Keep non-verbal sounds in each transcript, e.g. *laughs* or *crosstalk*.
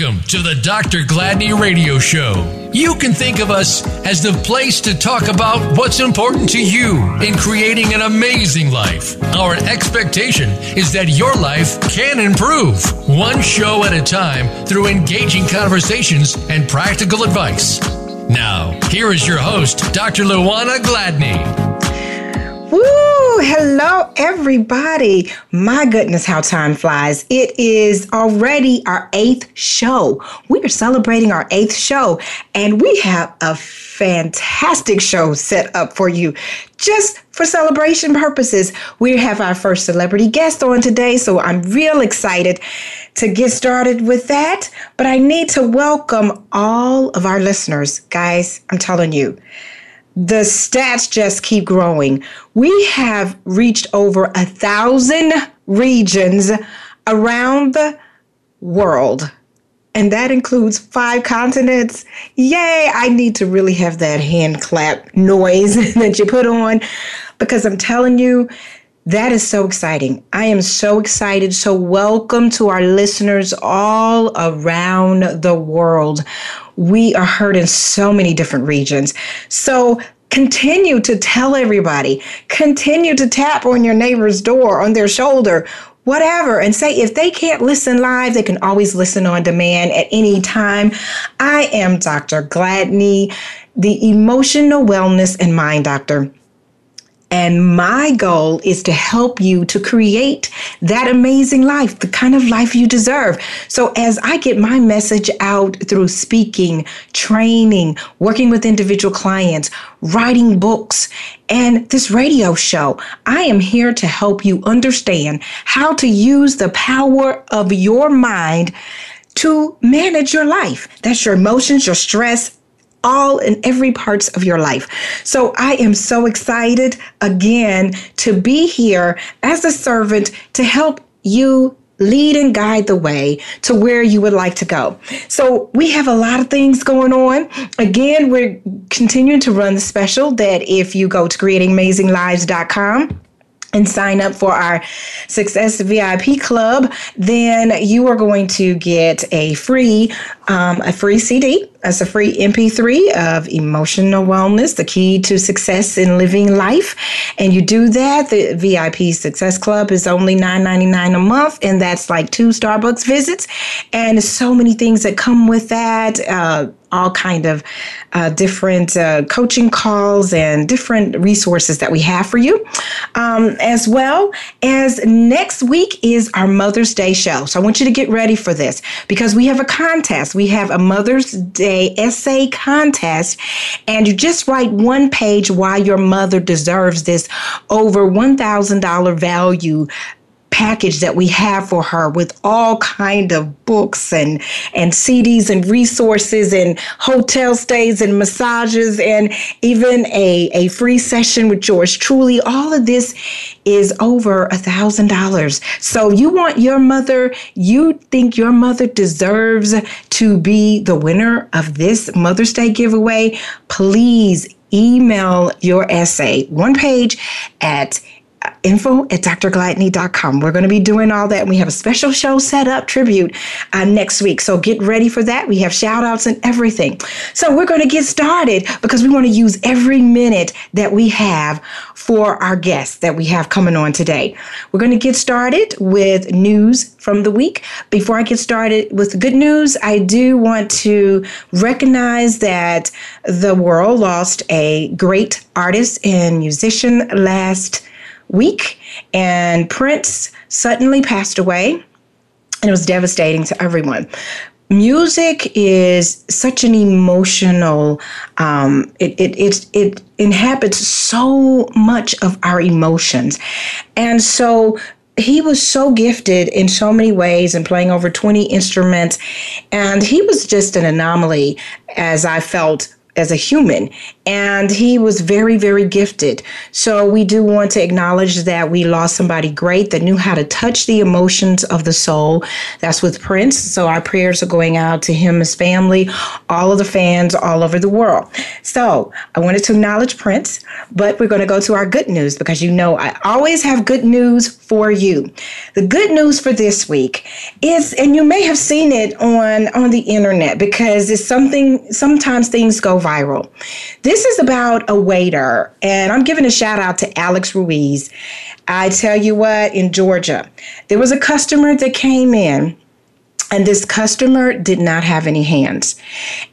Welcome to the Dr. Gladney Radio Show. You can think of us as the place to talk about what's important to you in creating an amazing life. Our expectation is that your life can improve, one show at a time through engaging conversations and practical advice. Now, here is your host, Dr. Luana Gladney. Woo! Hello, everybody. My goodness, how time flies. It is already our eighth show. We are celebrating our eighth show, and we have a fantastic show set up for you just for celebration purposes. We have our first celebrity guest on today, so I'm real excited to get started with that. But I need to welcome all of our listeners. Guys, I'm telling you, the stats just keep growing. We have reached over a thousand regions around the world. And that includes five continents. Yay! I need to really have that hand clap noise *laughs* that you put on because I'm telling you, that is so exciting. I am so excited. So, welcome to our listeners all around the world. We are heard in so many different regions. So, continue to tell everybody, continue to tap on your neighbor's door, on their shoulder, whatever, and say if they can't listen live, they can always listen on demand at any time. I am Dr. Gladney, the emotional wellness and mind doctor. And my goal is to help you to create that amazing life, the kind of life you deserve. So, as I get my message out through speaking, training, working with individual clients, writing books, and this radio show, I am here to help you understand how to use the power of your mind to manage your life. That's your emotions, your stress, all in every parts of your life. So I am so excited again to be here as a servant to help you lead and guide the way to where you would like to go. So we have a lot of things going on. Again, we're continuing to run the special that if you go to creatingamazinglives.com and sign up for our Success VIP Club, then you are going to get a free um, a free CD. As a free MP3 of emotional wellness, the key to success in living life. And you do that. The VIP Success Club is only $9.99 a month, and that's like two Starbucks visits. And so many things that come with that. Uh, all kind of uh, different uh, coaching calls and different resources that we have for you um, as well as next week is our mother's day show so i want you to get ready for this because we have a contest we have a mother's day essay contest and you just write one page why your mother deserves this over $1000 value package that we have for her with all kind of books and and CDs and resources and hotel stays and massages and even a, a free session with George Truly. All of this is over a thousand dollars. So you want your mother, you think your mother deserves to be the winner of this Mother's Day giveaway, please email your essay, one page at info at drgladney.com. We're going to be doing all that. We have a special show set up, tribute, uh, next week. So get ready for that. We have shout outs and everything. So we're going to get started because we want to use every minute that we have for our guests that we have coming on today. We're going to get started with news from the week. Before I get started with good news, I do want to recognize that the world lost a great artist and musician last week, and Prince suddenly passed away, and it was devastating to everyone. Music is such an emotional. Um, it, it it it inhabits so much of our emotions, and so he was so gifted in so many ways and playing over 20 instruments and he was just an anomaly as i felt as a human and he was very, very gifted. So we do want to acknowledge that we lost somebody great that knew how to touch the emotions of the soul. That's with Prince. So our prayers are going out to him, his family, all of the fans all over the world. So I wanted to acknowledge Prince, but we're going to go to our good news because you know I always have good news for you. The good news for this week is, and you may have seen it on on the internet because it's something. Sometimes things go viral. This is about a waiter, and I'm giving a shout out to Alex Ruiz. I tell you what, in Georgia, there was a customer that came in and this customer did not have any hands.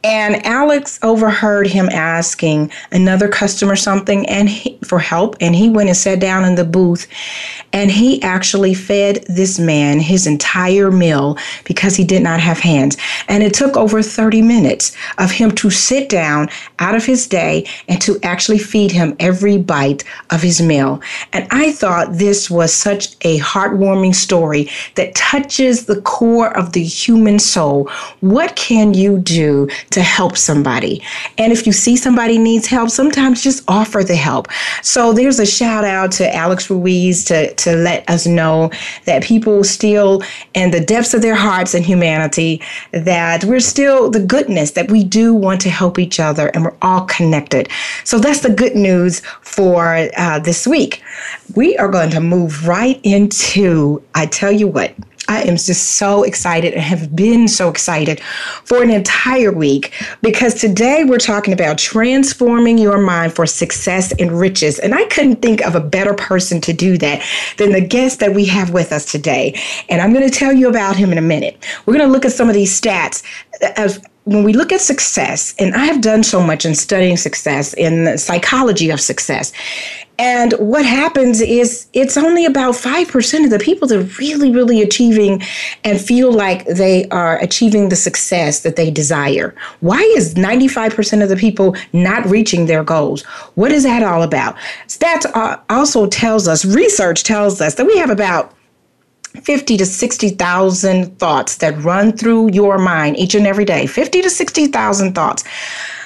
And Alex overheard him asking another customer something and he, for help and he went and sat down in the booth and he actually fed this man his entire meal because he did not have hands. And it took over 30 minutes of him to sit down out of his day and to actually feed him every bite of his meal. And I thought this was such a heartwarming story that touches the core of the human soul. What can you do to help somebody? And if you see somebody needs help, sometimes just offer the help. So there's a shout out to Alex Ruiz to, to let us know that people still, in the depths of their hearts and humanity, that we're still the goodness that we do want to help each other and we're all connected. So that's the good news for uh, this week. We are going to move right into, I tell you what, I am just so excited and have been so excited for an entire week because today we're talking about transforming your mind for success and riches. And I couldn't think of a better person to do that than the guest that we have with us today. And I'm going to tell you about him in a minute. We're going to look at some of these stats of when we look at success, and I have done so much in studying success in the psychology of success, and what happens is it's only about 5% of the people that are really, really achieving and feel like they are achieving the success that they desire. Why is 95% of the people not reaching their goals? What is that all about? Stats uh, also tells us, research tells us that we have about 50 to 60,000 thoughts that run through your mind each and every day. 50 to 60,000 thoughts.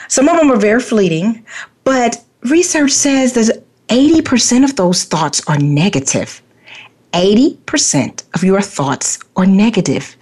Some of them are very fleeting, but research says that 80% of those thoughts are negative. 80% of your thoughts are negative.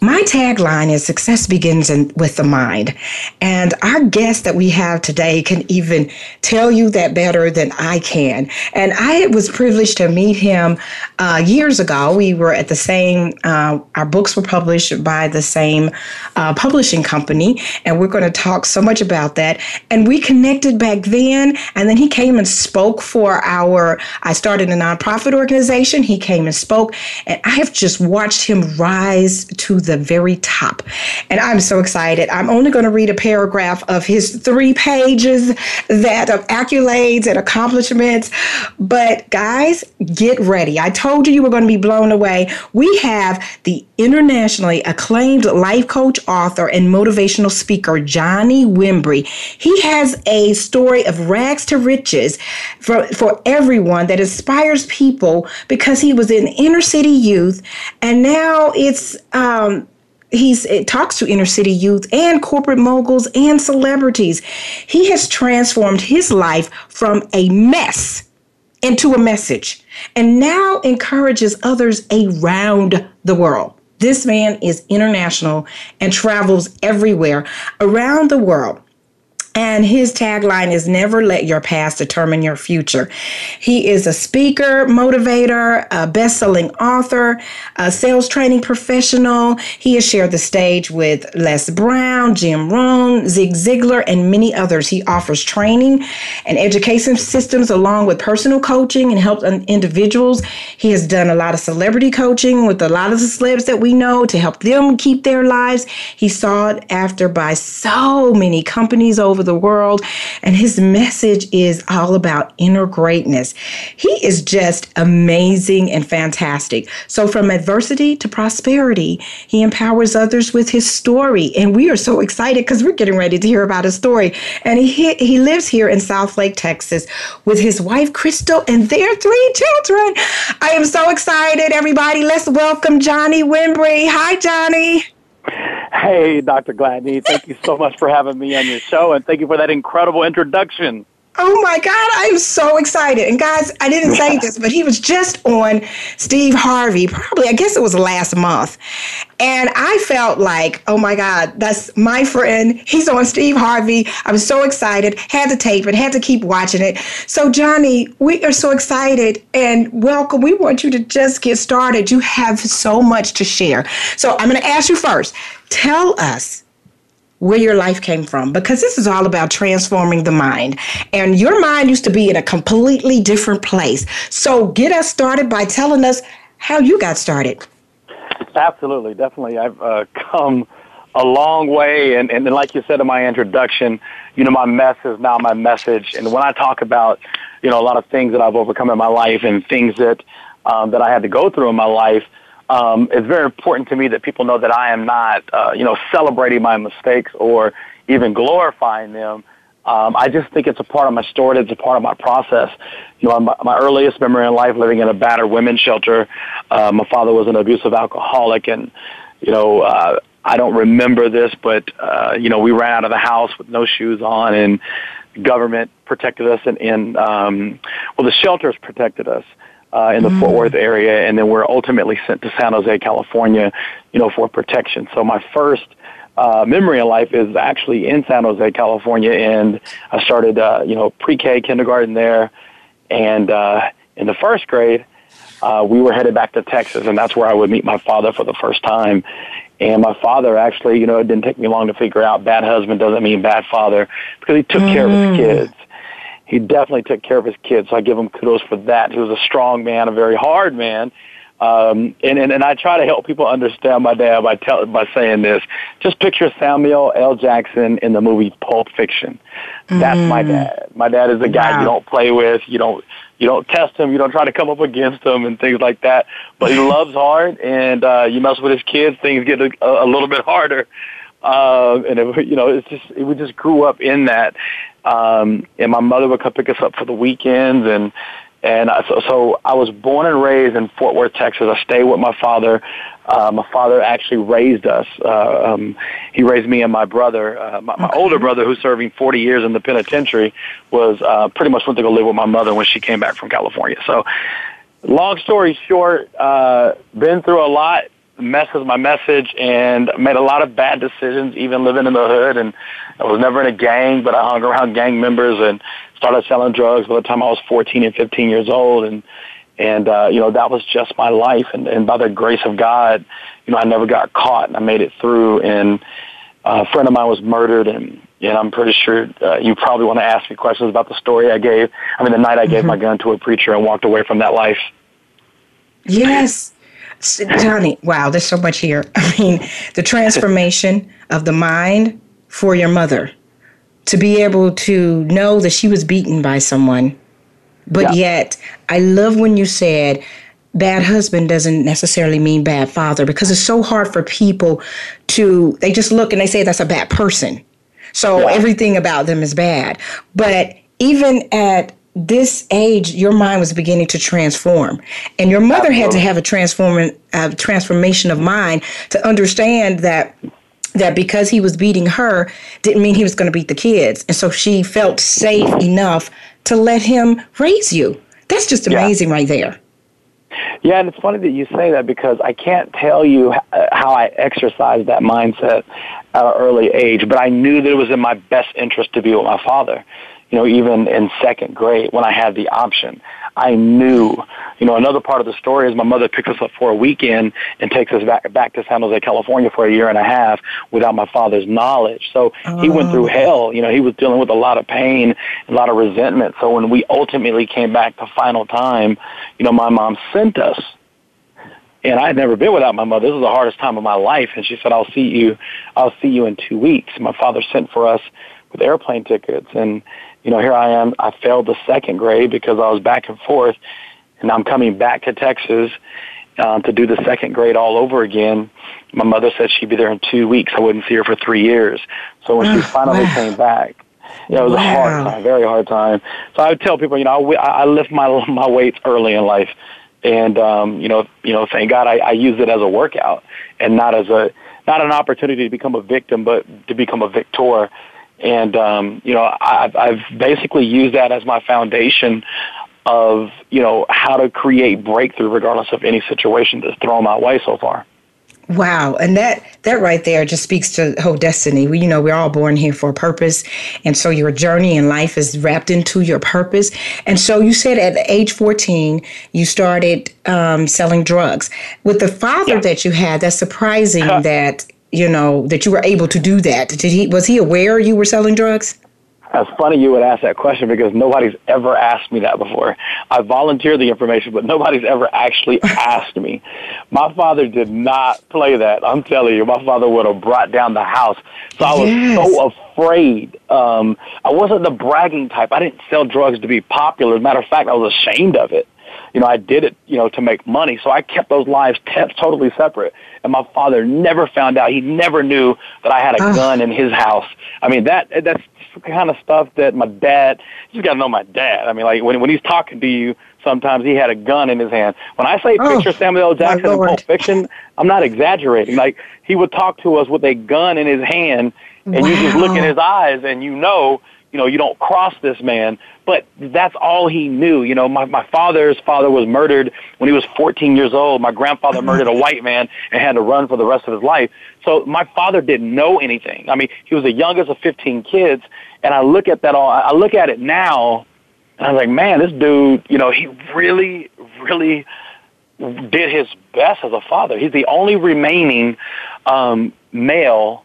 My tagline is success begins in, with the mind. And our guest that we have today can even tell you that better than I can. And I was privileged to meet him uh, years ago. We were at the same, uh, our books were published by the same uh, publishing company. And we're going to talk so much about that. And we connected back then. And then he came and spoke for our, I started a nonprofit organization. He came and spoke. And I have just watched him rise to the very top. And I'm so excited. I'm only going to read a paragraph of his three pages that of accolades and accomplishments. But guys, get ready. I told you you were going to be blown away. We have the internationally acclaimed life coach, author, and motivational speaker, Johnny Wimbrey. He has a story of rags to riches for, for everyone that inspires people because he was an inner city youth and now it's um, he's it talks to inner city youth and corporate moguls and celebrities. He has transformed his life from a mess into a message and now encourages others around the world. This man is international and travels everywhere around the world. And his tagline is never let your past determine your future. He is a speaker, motivator, a best-selling author, a sales training professional. He has shared the stage with Les Brown, Jim Rohn, Zig Ziglar, and many others. He offers training and education systems along with personal coaching and helps individuals. He has done a lot of celebrity coaching with a lot of the celebs that we know to help them keep their lives. He's sought after by so many companies over the world. And his message is all about inner greatness. He is just amazing and fantastic. So, from adversity to prosperity, he empowers others with his story. And we are so excited because we're getting ready to hear about his story. And he, he lives here in Southlake, Texas, with his wife, Crystal, and their three children. I am so excited, everybody. Let's welcome Johnny Wimbrey. Hi, Johnny. Hey, Dr. Gladney, thank you so much for having me on your show, and thank you for that incredible introduction. Oh my God, I'm so excited. And guys, I didn't say *laughs* this, but he was just on Steve Harvey, probably, I guess it was last month. And I felt like, oh my God, that's my friend. He's on Steve Harvey. I was so excited, had to tape it, had to keep watching it. So, Johnny, we are so excited and welcome. We want you to just get started. You have so much to share. So, I'm going to ask you first tell us where your life came from because this is all about transforming the mind. And your mind used to be in a completely different place. So get us started by telling us how you got started. Absolutely, definitely. I've uh, come a long way. And, and like you said in my introduction, you know, my mess is now my message. And when I talk about, you know, a lot of things that I've overcome in my life and things that, um, that I had to go through in my life, um, it's very important to me that people know that I am not, uh, you know, celebrating my mistakes or even glorifying them. Um, I just think it's a part of my story. It's a part of my process. You know, my, my earliest memory in life, living in a battered women's shelter. Uh, my father was an abusive alcoholic, and you know, uh, I don't remember this, but uh, you know, we ran out of the house with no shoes on, and government protected us, and, and um, well, the shelters protected us in the mm. Fort Worth area, and then we're ultimately sent to San Jose, California, you know, for protection. So my first uh, memory of life is actually in San Jose, California, and I started, uh, you know, pre-K kindergarten there, and uh, in the first grade, uh, we were headed back to Texas, and that's where I would meet my father for the first time. And my father actually, you know, it didn't take me long to figure out bad husband doesn't mean bad father because he took mm. care of his mm. kids he definitely took care of his kids. So I give him kudos for that. He was a strong man, a very hard man. Um, and, and, and I try to help people understand my dad by tell, by saying this. Just picture Samuel L. Jackson in the movie Pulp Fiction. That's mm. my dad. My dad is a guy wow. you don't play with, you don't you don't test him, you don't try to come up against him and things like that. But he *laughs* loves hard, and uh, you mess with his kids, things get a, a little bit harder. Uh, and it, you know, it's just we just grew up in that, um, and my mother would come pick us up for the weekends, and and I, so, so I was born and raised in Fort Worth, Texas. I stayed with my father. Uh, my father actually raised us. Uh, um, he raised me and my brother. Uh, my, my older brother, who's serving 40 years in the penitentiary, was uh, pretty much went to go live with my mother when she came back from California. So, long story short, uh, been through a lot messes my message and made a lot of bad decisions, even living in the hood. And I was never in a gang, but I hung around gang members and started selling drugs by the time I was 14 and 15 years old. And, and, uh, you know, that was just my life. And, and by the grace of God, you know, I never got caught and I made it through. And uh, a friend of mine was murdered and, and I'm pretty sure uh, you probably want to ask me questions about the story I gave. I mean, the night I gave mm-hmm. my gun to a preacher and walked away from that life. Yes. Johnny, wow, there's so much here. *laughs* I mean, the transformation of the mind for your mother to be able to know that she was beaten by someone, but yeah. yet, I love when you said, bad husband doesn't necessarily mean bad father because it's so hard for people to they just look and they say that's a bad person so yeah. everything about them is bad but even at this age, your mind was beginning to transform, and your mother Absolutely. had to have a transform uh, transformation of mind to understand that that because he was beating her didn't mean he was going to beat the kids, and so she felt safe enough to let him raise you. That's just amazing, yeah. right there. Yeah, and it's funny that you say that because I can't tell you how I exercised that mindset at an early age, but I knew that it was in my best interest to be with my father you know, even in second grade when I had the option. I knew, you know, another part of the story is my mother picks us up for a weekend and takes us back back to San Jose, California for a year and a half without my father's knowledge. So oh. he went through oh. hell. You know, he was dealing with a lot of pain, a lot of resentment. So when we ultimately came back the final time, you know, my mom sent us and I had never been without my mother. This was the hardest time of my life. And she said, "I'll see you. I'll see you in two weeks." My father sent for us with airplane tickets, and you know, here I am. I failed the second grade because I was back and forth, and I'm coming back to Texas um, to do the second grade all over again. My mother said she'd be there in two weeks. I wouldn't see her for three years. So when she finally wow. came back, yeah, it was wow. a hard time, very hard time. So I would tell people, you know, I, I lift my my weights early in life, and um, you know, you know, thank God I, I use it as a workout and not as a not an opportunity to become a victim, but to become a victor. And um, you know, I've, I've basically used that as my foundation of you know how to create breakthrough regardless of any situation that's thrown my way so far. Wow, and that that right there just speaks to whole destiny. We, you know, we're all born here for a purpose, and so your journey in life is wrapped into your purpose. And so you said at age fourteen you started um, selling drugs with the father yeah. that you had. That's surprising that you know that you were able to do that. Did he was he aware you were selling drugs? It's funny you would ask that question because nobody's ever asked me that before. I volunteer the information, but nobody's ever actually *laughs* asked me. My father did not play that. I'm telling you, my father would have brought down the house. So I was yes. so afraid. Um, I wasn't the bragging type. I didn't sell drugs to be popular. As a matter of fact, I was ashamed of it. You know, I did it, you know, to make money. So I kept those lives t- totally separate. And my father never found out. He never knew that I had a gun in his house. I mean, that that's kind of stuff that my dad, you got to know my dad. I mean, like when, when he's talking to you, sometimes he had a gun in his hand. When I say oh, picture Samuel L. Jackson in Pulp Fiction, I'm not exaggerating. Like he would talk to us with a gun in his hand and wow. you just look in his eyes and you know, you know, you don't cross this man. But that's all he knew. You know, my, my father's father was murdered when he was 14 years old. My grandfather *laughs* murdered a white man and had to run for the rest of his life. So my father didn't know anything. I mean, he was the youngest of 15 kids and I look at that all, I look at it now, and I was like, man, this dude, you know, he really, really did his best as a father. He's the only remaining um, male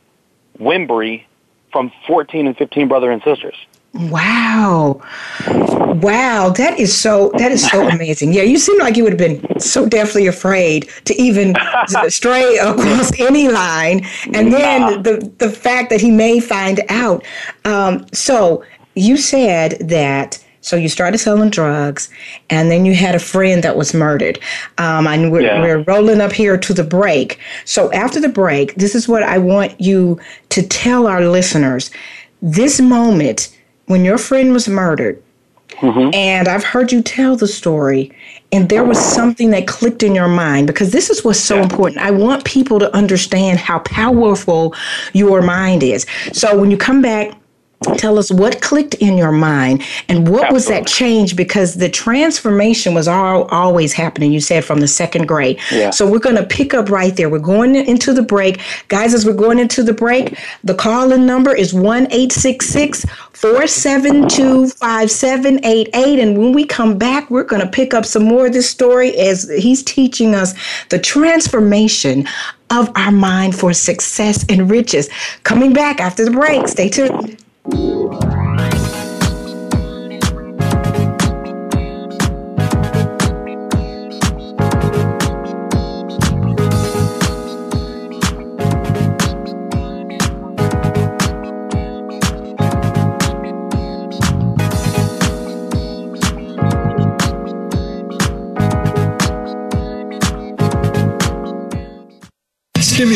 Wimbrey from 14 and 15 brother and sisters. Wow. Wow, that is so that is so *laughs* amazing. Yeah, you seem like you would have been so definitely afraid to even *laughs* stray across any line. And then nah. the the fact that he may find out. Um, so you said that so you started selling drugs, and then you had a friend that was murdered. Um, and we're, yeah. we're rolling up here to the break. So after the break, this is what I want you to tell our listeners. This moment when your friend was murdered, mm-hmm. and I've heard you tell the story, and there was something that clicked in your mind because this is what's so yeah. important. I want people to understand how powerful your mind is. So when you come back, Tell us what clicked in your mind and what Absolutely. was that change because the transformation was all, always happening, you said, from the second grade. Yeah. So we're going to pick up right there. We're going into the break. Guys, as we're going into the break, the call in number is 1 472 5788. And when we come back, we're going to pick up some more of this story as he's teaching us the transformation of our mind for success and riches. Coming back after the break. Stay tuned. Música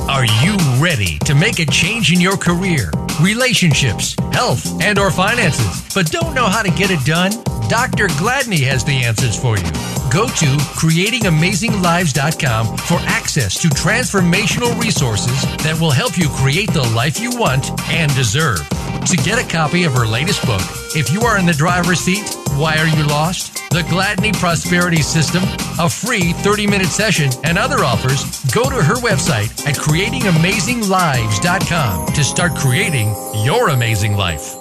Are you ready to make a change in your career, relationships, health, and or finances, but don't know how to get it done? Dr. Gladney has the answers for you. Go to creatingamazinglives.com for access to transformational resources that will help you create the life you want and deserve. To get a copy of her latest book, If You Are in the Driver's Seat, Why Are You Lost? The Gladney Prosperity System, a free 30 minute session, and other offers, go to her website at creatingamazinglives.com to start creating your amazing life.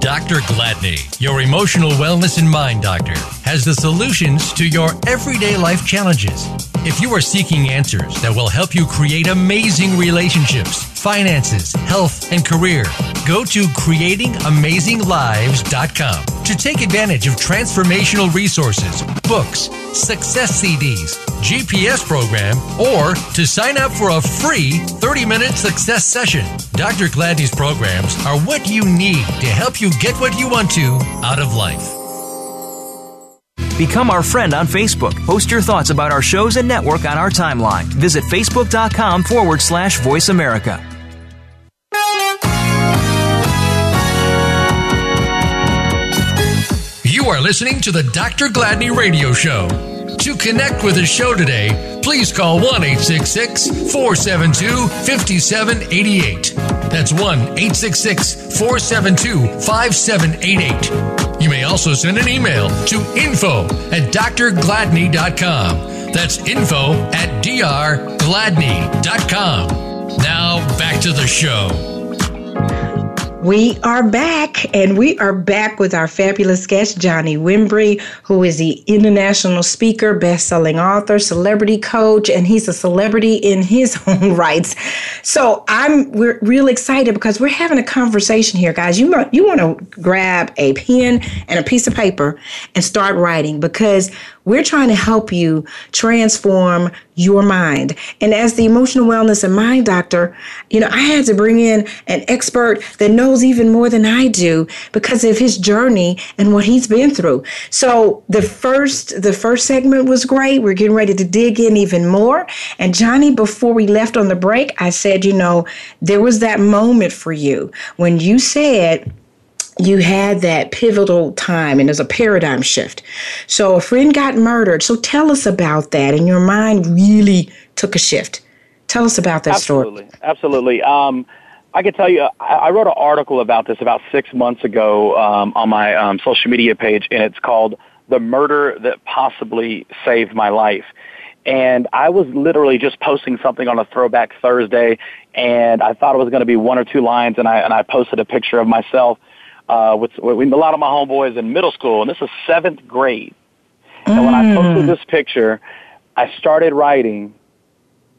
Dr. Gladney, your emotional wellness and mind doctor, has the solutions to your everyday life challenges. If you are seeking answers that will help you create amazing relationships, finances, health, and career, go to creatingamazinglives.com to take advantage of transformational resources, books, success CDs, GPS program, or to sign up for a free 30 minute success session. Dr. Gladney's programs are what you need to help you get what you want to out of life. Become our friend on Facebook. Post your thoughts about our shows and network on our timeline. Visit facebook.com forward slash voice America. Are listening to the Dr. Gladney Radio Show. To connect with the show today, please call 1 866 472 5788. That's 1 866 472 5788. You may also send an email to info at drgladney.com. That's info at drgladney.com. Now back to the show. We are back, and we are back with our fabulous guest, Johnny Wimbrey, who is the international speaker, best-selling author, celebrity coach, and he's a celebrity in his *laughs* own rights. So I'm we're real excited because we're having a conversation here, guys. You you want to grab a pen and a piece of paper and start writing because we're trying to help you transform your mind. And as the emotional wellness and mind doctor, you know, I had to bring in an expert that knows even more than I do because of his journey and what he's been through. So the first the first segment was great. We're getting ready to dig in even more. And Johnny, before we left on the break, I said, you know, there was that moment for you when you said you had that pivotal time and there's a paradigm shift. So a friend got murdered. So tell us about that. And your mind really took a shift. Tell us about that absolutely, story. Absolutely. Um, I can tell you, I, wrote an article about this about six months ago um, on my um, social media page, and it's called The Murder That Possibly Saved My Life. And I was literally just posting something on a throwback Thursday, and I thought it was going to be one or two lines, and I, and I posted a picture of myself uh, with, with a lot of my homeboys in middle school, and this is seventh grade. Mm. And when I posted this picture, I started writing,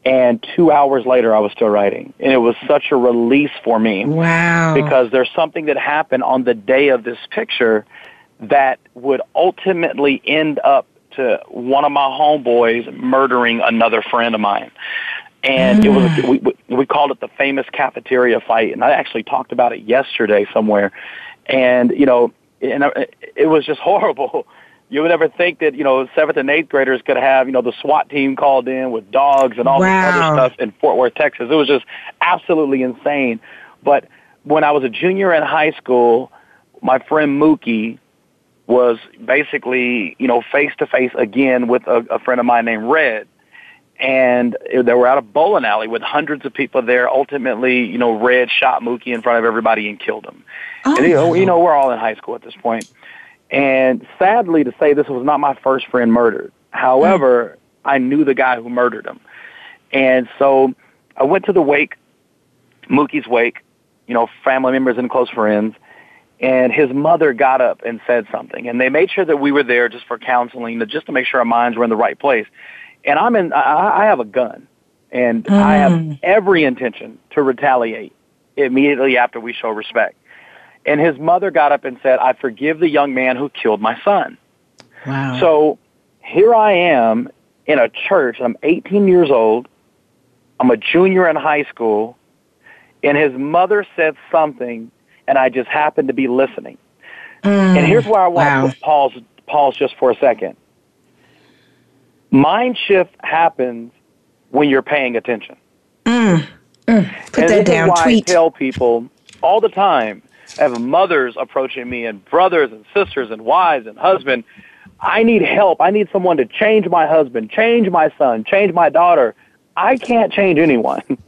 and two hours later, I was still writing. And it was such a release for me. Wow. Because there's something that happened on the day of this picture that would ultimately end up to one of my homeboys murdering another friend of mine. And mm. it was mm. we we called it the famous cafeteria fight, and I actually talked about it yesterday somewhere and you know, and uh, it was just *laughs* horrible. You would never think that you know seventh and eighth graders could have you know the SWAT team called in with dogs and all wow. this other stuff in Fort Worth, Texas. It was just absolutely insane. But when I was a junior in high school, my friend Mookie was basically you know face to face again with a, a friend of mine named Red and they were at a bowling alley with hundreds of people there. Ultimately, you know, Red shot Mookie in front of everybody and killed him. Oh. And you know, you know, we're all in high school at this point. And sadly to say, this was not my first friend murdered. However, mm. I knew the guy who murdered him, and so I went to the wake, Mookie's wake. You know, family members and close friends. And his mother got up and said something, and they made sure that we were there just for counseling, just to make sure our minds were in the right place and I'm in. I, I have a gun, and mm. I have mm. every intention to retaliate immediately after we show respect. And his mother got up and said, "I forgive the young man who killed my son." Wow. So here I am in a church. I'm 18 years old. I'm a junior in high school, and his mother said something, and I just happened to be listening. Mm. And here's where I want wow. to pause pause just for a second. Mind shift happens when you're paying attention. Mm, mm. Put and that down. Why Tweet. I tell people all the time. I have mothers approaching me, and brothers and sisters, and wives and husband. I need help. I need someone to change my husband, change my son, change my daughter. I can't change anyone. *laughs*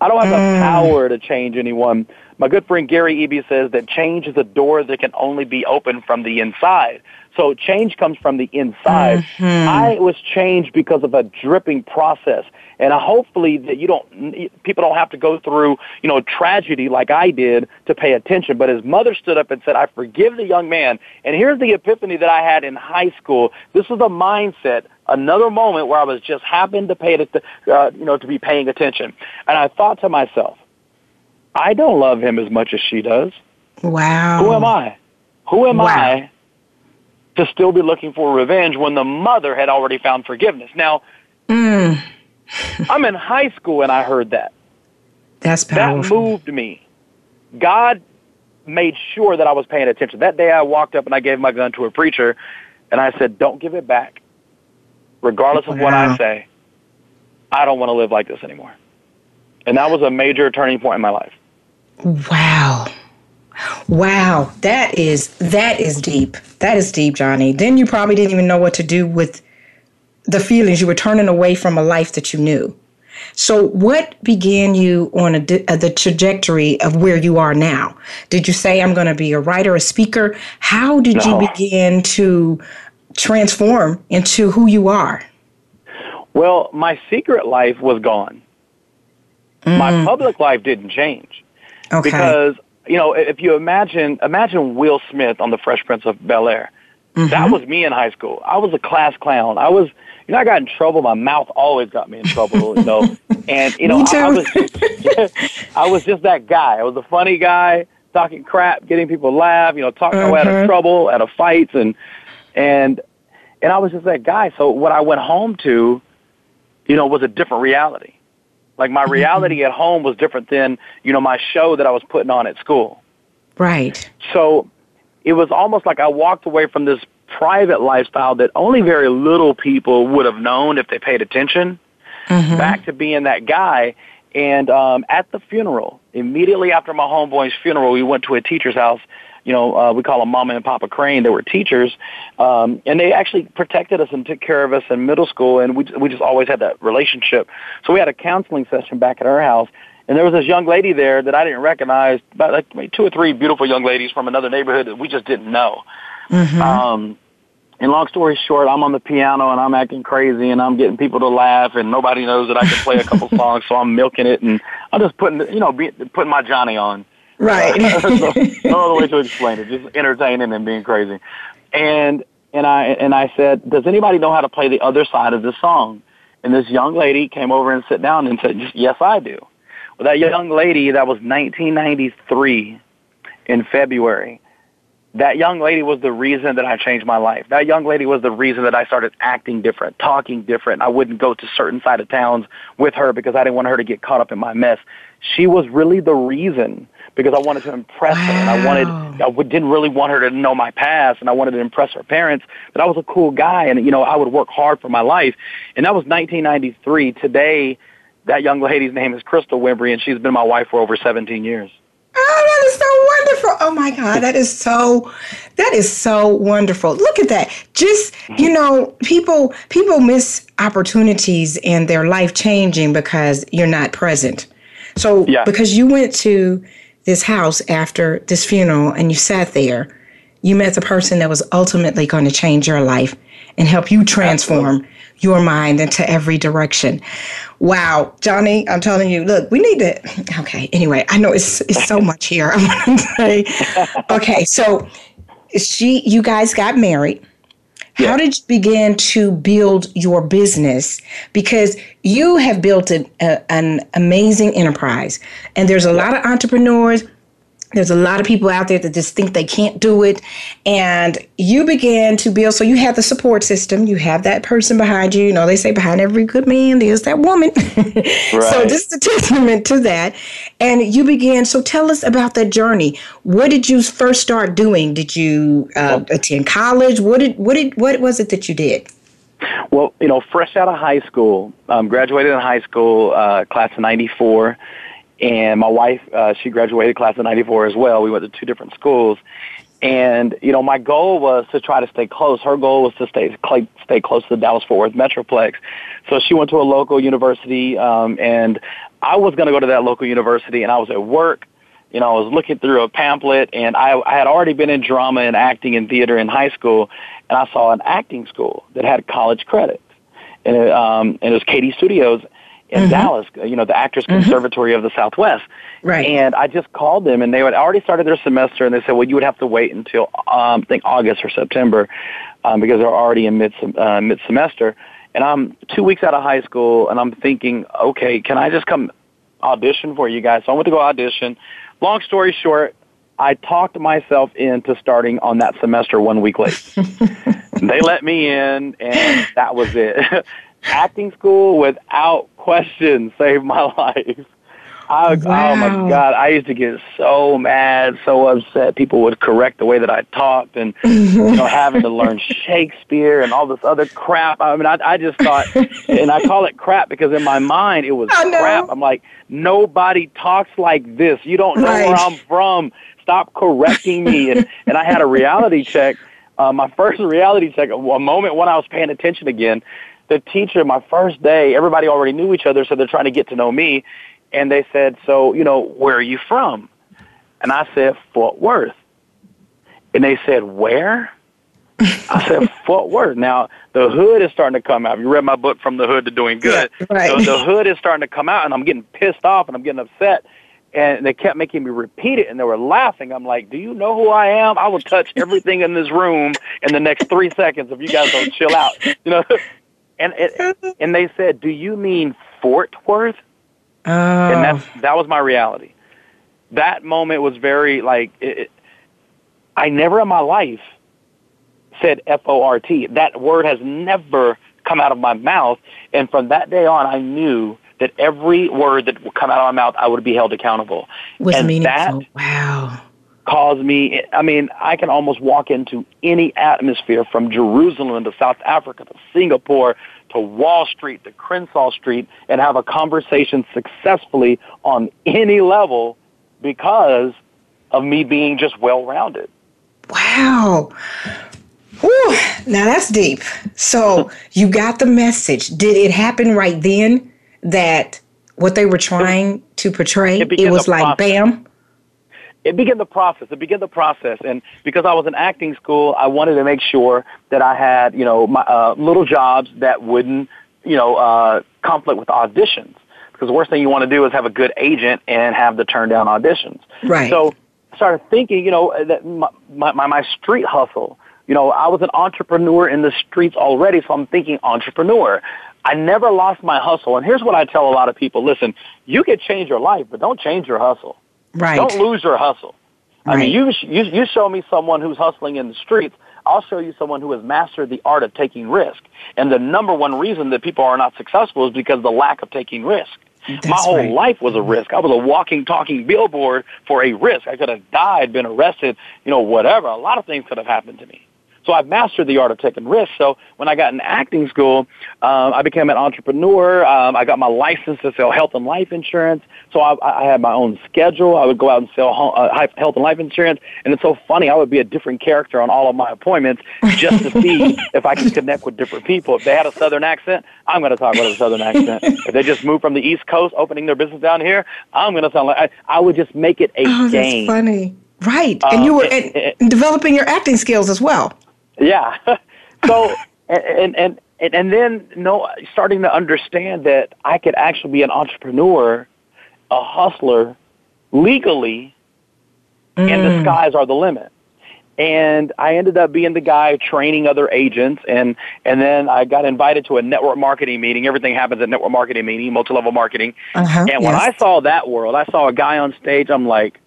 I don't have mm. the power to change anyone. My good friend Gary Eby says that change is a door that can only be opened from the inside. So change comes from the inside. Mm-hmm. I was changed because of a dripping process. And hopefully that you don't, people don't have to go through, you know, tragedy like I did to pay attention. But his mother stood up and said, I forgive the young man. And here's the epiphany that I had in high school. This was a mindset, another moment where I was just happened to pay, it, uh, you know, to be paying attention. And I thought to myself, I don't love him as much as she does. Wow. Who am I? Who am wow. I to still be looking for revenge when the mother had already found forgiveness. Now, mm. *laughs* I'm in high school and I heard that. That's powerful. That moved me. God made sure that I was paying attention. That day I walked up and I gave my gun to a preacher and I said, don't give it back. Regardless of wow. what I say, I don't want to live like this anymore. And that was a major turning point in my life. Wow. Wow, that is that is deep. That is deep, Johnny. Then you probably didn't even know what to do with the feelings you were turning away from a life that you knew. So, what began you on a, uh, the trajectory of where you are now? Did you say, I'm going to be a writer, a speaker? How did no. you begin to transform into who you are? Well, my secret life was gone. Mm. My public life didn't change. Okay. Because, you know, if you imagine, imagine Will Smith on The Fresh Prince of Bel Air. Mm-hmm. That was me in high school. I was a class clown. I was you know, I got in trouble. My mouth always got me in trouble, you know. *laughs* And you know, I, I was *laughs* I was just that guy. I was a funny guy, talking crap, getting people to laugh, you know, talking out of trouble, out of fights, and and and I was just that guy. So what I went home to, you know, was a different reality. Like my mm-hmm. reality at home was different than you know my show that I was putting on at school. Right. So it was almost like I walked away from this private lifestyle that only very little people would have known if they paid attention mm-hmm. back to being that guy. And um, at the funeral, immediately after my homeboy's funeral, we went to a teacher's house. You know, uh, we call them Mama and Papa Crane. They were teachers, um, and they actually protected us and took care of us in middle school. And we we just always had that relationship. So we had a counseling session back at our house, and there was this young lady there that I didn't recognize, about like two or three beautiful young ladies from another neighborhood that we just didn't know. Mm-hmm. Um, and long story short, I'm on the piano and I'm acting crazy and I'm getting people to laugh and nobody knows that I can play a couple *laughs* songs, so I'm milking it and I'm just putting, you know, be, putting my Johnny on. Right. *laughs* no, no other way to *laughs* explain it. Just entertaining and being crazy. And and I and I said, does anybody know how to play the other side of this song? And this young lady came over and sat down and said, yes, I do. Well, that young lady, that was 1993 in February that young lady was the reason that I changed my life. That young lady was the reason that I started acting different, talking different. I wouldn't go to certain side of towns with her because I didn't want her to get caught up in my mess. She was really the reason because I wanted to impress wow. her and I wanted, I didn't really want her to know my past and I wanted to impress her parents that I was a cool guy and, you know, I would work hard for my life. And that was 1993. Today, that young lady's name is Crystal Wimbrey and she's been my wife for over 17 years. Oh, that is so wonderful. Oh my God, that is so that is so wonderful. Look at that. Just, you know, people people miss opportunities and their life changing because you're not present. So yeah. because you went to this house after this funeral and you sat there, you met the person that was ultimately going to change your life and help you transform Absolutely your mind into every direction. Wow, Johnny, I'm telling you, look, we need to. Okay, anyway, I know it's it's so much here. *laughs* I'm going to say, okay, so she, you guys got married. How did you begin to build your business? Because you have built an, a, an amazing enterprise, and there's a lot of entrepreneurs there's a lot of people out there that just think they can't do it. And you began to build, so you have the support system, you have that person behind you. You know, they say behind every good man, there's that woman. *laughs* right. So this is a testament to that. And you began, so tell us about that journey. What did you first start doing? Did you uh, attend college? What did, what did, what was it that you did? Well, you know, fresh out of high school, um, graduated in high school, uh, class of 94 and my wife, uh, she graduated class of 94 as well. We went to two different schools. And, you know, my goal was to try to stay close. Her goal was to stay, stay close to the Dallas-Fort Worth Metroplex. So she went to a local university, um, and I was going to go to that local university, and I was at work. You know, I was looking through a pamphlet, and I, I had already been in drama and acting and theater in high school, and I saw an acting school that had college credits. And it, um, and it was KD Studios in mm-hmm. Dallas, you know, the Actors mm-hmm. Conservatory of the Southwest. Right. And I just called them, and they had already started their semester, and they said, well, you would have to wait until um, I think August or September um, because they're already in mid uh, mid semester. And I'm two weeks out of high school, and I'm thinking, okay, can I just come audition for you guys? So I went to go audition. Long story short, I talked myself into starting on that semester one week late. *laughs* they let me in, and that was it. *laughs* acting school without question saved my *laughs* life. I, wow. Oh my God, I used to get so mad, so upset. People would correct the way that I talked, and *laughs* you know, having to learn Shakespeare and all this other crap. I mean, I, I just thought, and I call it crap because in my mind it was crap. I'm like, nobody talks like this. You don't know right. where I'm from stop correcting me. And, *laughs* and I had a reality check, uh, my first reality check, a moment when I was paying attention again. The teacher, my first day, everybody already knew each other, so they're trying to get to know me. And they said, so, you know, where are you from? And I said, Fort Worth. And they said, where? I said, *laughs* Fort Worth. Now, the hood is starting to come out. You read my book, From the Hood to Doing Good. Yeah, right. So the hood is starting to come out, and I'm getting pissed off and I'm getting upset. And they kept making me repeat it, and they were laughing. I'm like, do you know who I am? I will touch everything in this room in the next three seconds if you guys don't chill out. You know? *laughs* And, it, and they said, do you mean Fort Worth? Oh. And that's, that was my reality. That moment was very, like, it, I never in my life said F O R T. That word has never come out of my mouth. And from that day on, I knew that every word that would come out of my mouth, I would be held accountable. was and meaningful. that wow. Caused me, I mean, I can almost walk into any atmosphere from Jerusalem to South Africa to Singapore to Wall Street to Crenshaw Street and have a conversation successfully on any level because of me being just well rounded. Wow. Whew. Now that's deep. So *laughs* you got the message. Did it happen right then that what they were trying to portray, It it, was like process. bam? It began the process. It began the process, and because I was in acting school, I wanted to make sure that I had, you know, my uh, little jobs that wouldn't, you know, uh, conflict with auditions. Because the worst thing you want to do is have a good agent and have to turn down auditions. Right. So I started thinking, you know, that my, my my street hustle. You know, I was an entrepreneur in the streets already, so I'm thinking entrepreneur. I never lost my hustle, and here's what I tell a lot of people: Listen, you can change your life, but don't change your hustle. Right. Don't lose your hustle. I mean, you, you you show me someone who's hustling in the streets. I'll show you someone who has mastered the art of taking risk. And the number one reason that people are not successful is because of the lack of taking risk. My whole right. life was a risk. I was a walking, talking billboard for a risk. I could have died, been arrested, you know, whatever. A lot of things could have happened to me. So I've mastered the art of taking risks. So when I got in acting school, um, I became an entrepreneur. Um, I got my license to sell health and life insurance. So I, I had my own schedule. I would go out and sell uh, health and life insurance. And it's so funny. I would be a different character on all of my appointments just to see *laughs* if I could connect with different people. If they had a southern accent, I'm going to talk with a southern accent. If they just moved from the East Coast, opening their business down here, I'm going to sound like I, I would just make it a Oh, that's game. funny. Right. and Um, you were it- and, and developing your acting skills as well. Yeah. *laughs* so *laughs* and and and and then no, starting to understand that I could actually be an entrepreneur, a hustler, legally, and the skies are the limit. And I ended up being the guy training other agents, and and then I got invited to a network marketing meeting. Everything happens at network marketing meeting, multi-level marketing. Uh-huh, And when yes. I saw that world, I saw a guy on stage. I'm like,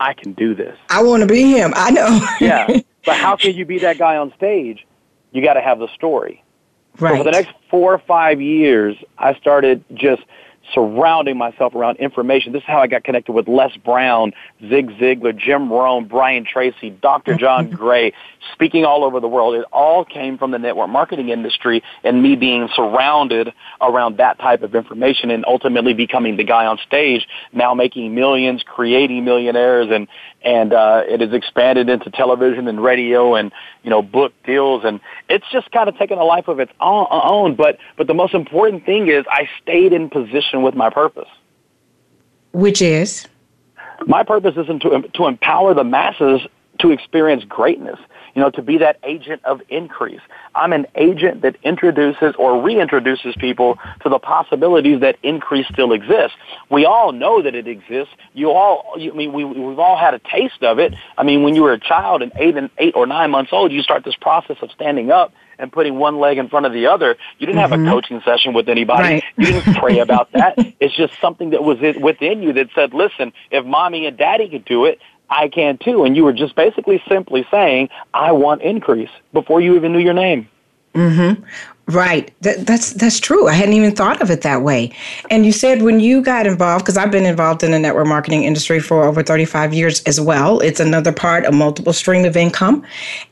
I can do this. I want to be him. I know. Yeah. *laughs* but how can you be that guy on stage? You got to have the story. So for the next four or five years, I started just surrounding myself around information. This is how I got connected with Les Brown, Zig Ziglar, Jim Rohn, Brian Tracy, Dr. John *laughs* Gray, speaking all over the world. It all came from the network marketing industry and me being surrounded around that type of information and ultimately becoming the guy on stage, now making millions, creating millionaires, and and uh, it has expanded into television and radio and you know book deals and it's just kind of taken a life of its own, own. But but the most important thing is I stayed in position with my purpose. Which is My purpose isn't to to empower the masses to experience greatness. You know, to be that agent of increase. I'm an agent that introduces or reintroduces people to the possibilities that increase still exists. We all know that it exists. You all, you, I mean, we, we've all had a taste of it. I mean, when you were a child and eight and eight or nine months old, you start this process of standing up and putting one leg in front of the other. You didn't have a mm-hmm. coaching session with anybody. Right. You didn't pray about that. *laughs* It's just something that was in- within you that said, listen, if mommy and daddy could do it, I can too. And you were just basically simply saying, I want increase before you even knew your name. Mm-hmm. Right. That, that's that's true. I hadn't even thought of it that way. And you said when you got involved, because I've been involved in the network marketing industry for over 35 years as well. It's another part, a multiple stream of income.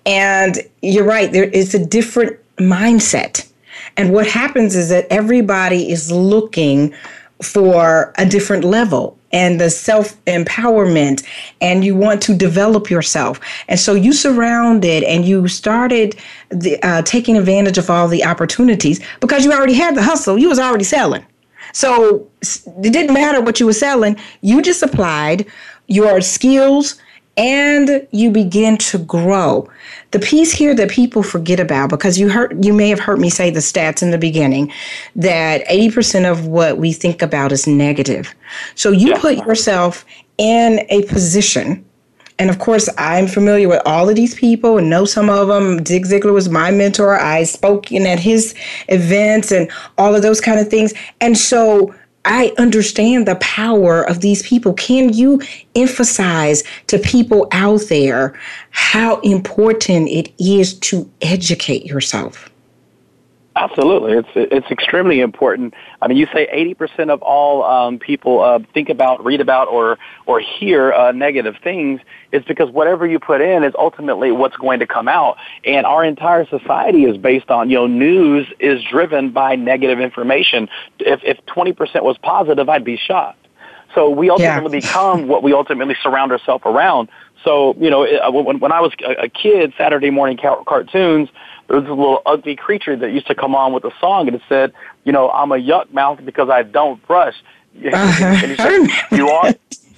And you're right, there is a different mindset. And what happens is that everybody is looking for a different level and the self empowerment and you want to develop yourself. And so you surrounded and you started the, uh, taking advantage of all the opportunities because you already had the hustle. You was already selling. So it didn't matter what you were selling. You just applied your skills and you begin to grow. The piece here that people forget about, because you heard, you may have heard me say the stats in the beginning, that 80% of what we think about is negative. So you yeah. put yourself in a position, and of course, I'm familiar with all of these people and know some of them. Zig Ziglar was my mentor. I spoke in at his events and all of those kind of things. And so I understand the power of these people. Can you emphasize to people out there how important it is to educate yourself? Absolutely, it's it's extremely important. I mean, you say eighty percent of all um, people uh, think about, read about, or or hear uh, negative things. It's because whatever you put in is ultimately what's going to come out. And our entire society is based on you know news is driven by negative information. If if twenty percent was positive, I'd be shocked. So we ultimately yeah. become what we ultimately surround ourselves around. So you know, uh, when, when I was a kid, Saturday morning cartoons there was a little ugly creature that used to come on with a song and it said, you know, I'm a yuck mouth because I don't brush. *laughs* and he said, you are, *laughs*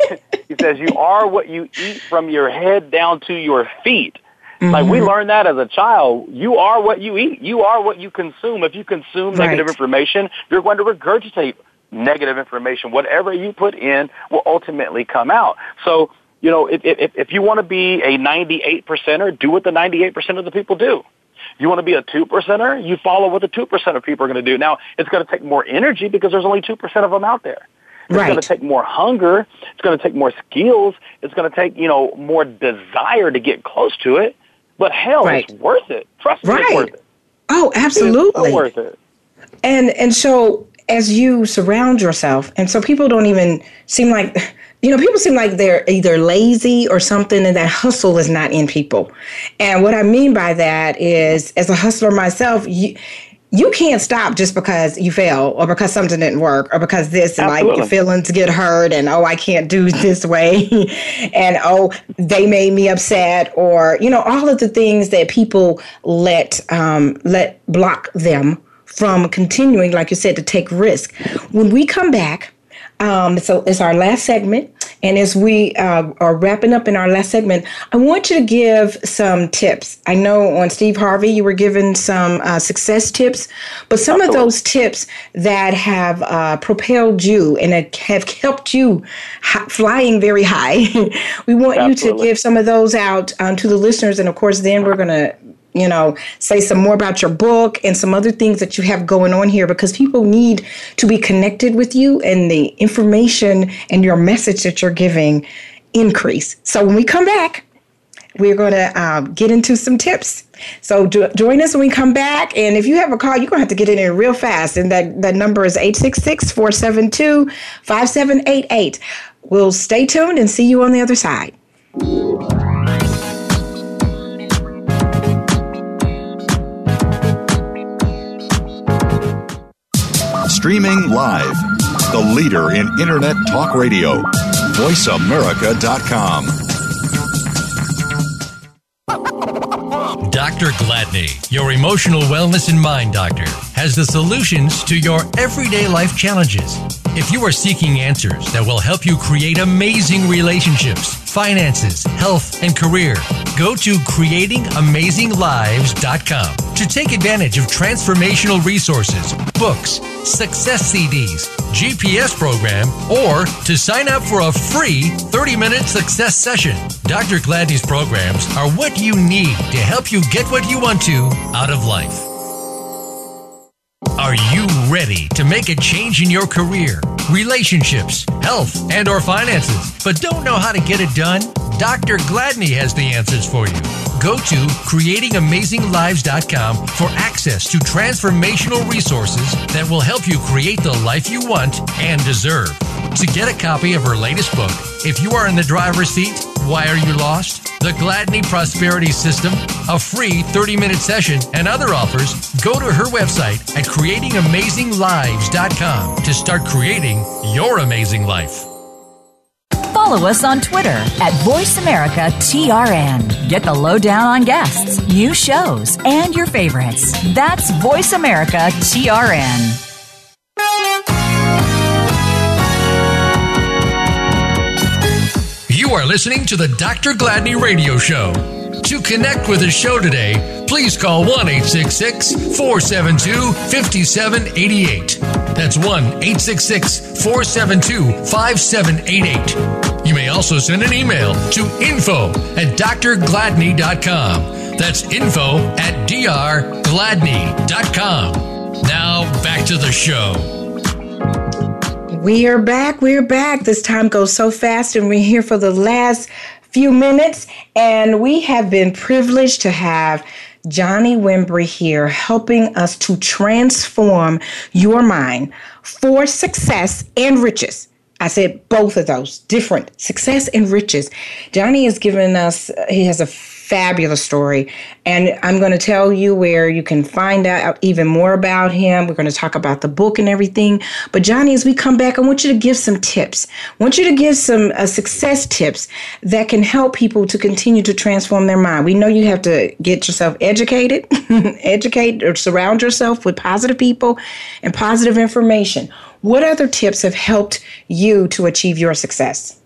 *laughs* he says, you are what you eat from your head down to your feet. Mm-hmm. Like we mm-hmm. learned that as a child. You are what you eat. You are what you consume. If you consume right. negative information, you're going to regurgitate negative information. Whatever you put in will ultimately come out. So, you know, if, if, if you want to be a 98 percenter, do what the 98% of the people do. You want to be a two percenter? You follow what the two percent of people are going to do. Now, it's going to take more energy because there's only two percent of them out there. It's right. going to take more hunger. It's going to take more skills. It's going to take you know more desire to get close to it. But hell, right. it's worth it. Trust me, right. it's worth it. Oh, absolutely, so worth it. And and so as you surround yourself, and so people don't even seem like you know, people seem like they're either lazy or something, and that hustle is not in people. And what I mean by that is, as a hustler myself, you, you can't stop just because you fail or because something didn't work or because this and like your feelings get hurt and oh I can't do *laughs* this way *laughs* and oh they made me upset or you know all of the things that people let um, let block them from continuing like you said to take risk. When we come back, um, so it's our last segment. And as we uh, are wrapping up in our last segment, I want you to give some tips. I know on Steve Harvey, you were given some uh, success tips, but some of those tips that have uh, propelled you and have helped you flying very high, *laughs* we want Absolutely. you to give some of those out um, to the listeners. And of course, then we're going to you know, say some more about your book and some other things that you have going on here because people need to be connected with you and the information and your message that you're giving increase. So when we come back, we're going to um, get into some tips. So jo- join us when we come back. And if you have a call, you're going to have to get in here real fast. And that, that number is 866 472 5788. We'll stay tuned and see you on the other side. Streaming live. The leader in Internet talk radio. VoiceAmerica.com. Dr. Gladney, your emotional wellness and mind doctor, has the solutions to your everyday life challenges. If you are seeking answers that will help you create amazing relationships, finances, health, and career, go to creatingamazinglives.com to take advantage of transformational resources, books, success CDs, GPS program, or to sign up for a free 30 minute success session. Dr. Gladney's programs are what you need to help you get what you want to out of life. Are you ready to make a change in your career, relationships, health, and or finances, but don't know how to get it done? Dr. Gladney has the answers for you. Go to creatingamazinglives.com for access to transformational resources that will help you create the life you want and deserve. To get a copy of her latest book, If You Are in the Driver's Seat, Why Are You Lost? The Gladney Prosperity System, a free 30 minute session, and other offers, Go to her website at creatingamazinglives.com to start creating your amazing life. Follow us on Twitter at VoiceAmericaTRN. Get the lowdown on guests, new shows, and your favorites. That's VoiceAmericaTRN. You are listening to the Dr. Gladney Radio Show. To connect with the show today, please call 1 866 472 5788. That's 1 472 5788. You may also send an email to info at drgladney.com. That's info at drgladney.com. Now back to the show. We are back. We're back. This time goes so fast, and we're here for the last few minutes. And we have been privileged to have Johnny Wimbrey here helping us to transform your mind for success and riches. I said both of those different success and riches. Johnny has given us, he has a fabulous story. And I'm going to tell you where you can find out even more about him. We're going to talk about the book and everything. But, Johnny, as we come back, I want you to give some tips. I want you to give some uh, success tips that can help people to continue to transform their mind. We know you have to get yourself educated, *laughs* educate or surround yourself with positive people and positive information. What other tips have helped you to achieve your success?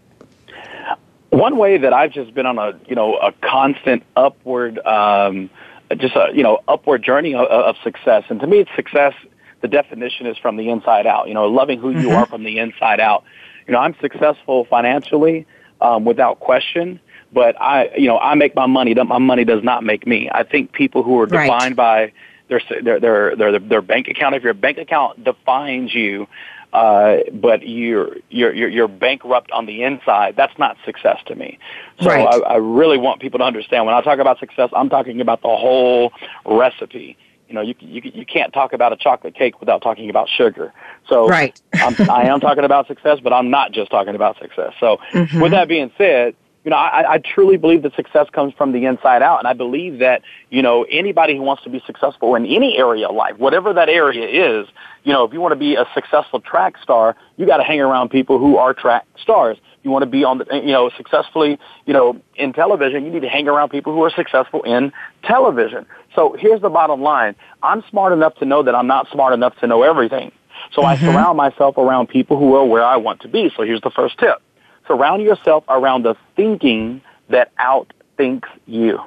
One way that I've just been on a you know a constant upward, um, just a you know upward journey of, of success, and to me, it's success. The definition is from the inside out. You know, loving who mm-hmm. you are from the inside out. You know, I'm successful financially um, without question, but I you know I make my money. My money does not make me. I think people who are defined right. by their, their their their their bank account. If your bank account defines you, uh, but you're, you're, you're, you're bankrupt on the inside, that's not success to me. So right. I, I really want people to understand when I talk about success, I'm talking about the whole recipe. You know, you, you, you can't talk about a chocolate cake without talking about sugar. So right. I'm, I am talking about success, but I'm not just talking about success. So *laughs* mm-hmm. with that being said, you know, I, I truly believe that success comes from the inside out. And I believe that, you know, anybody who wants to be successful in any area of life, whatever that area is, you know, if you want to be a successful track star, you got to hang around people who are track stars. You want to be on the, you know, successfully, you know, in television, you need to hang around people who are successful in television. So here's the bottom line. I'm smart enough to know that I'm not smart enough to know everything. So mm-hmm. I surround myself around people who are where I want to be. So here's the first tip. Surround yourself around the thinking that outthinks you.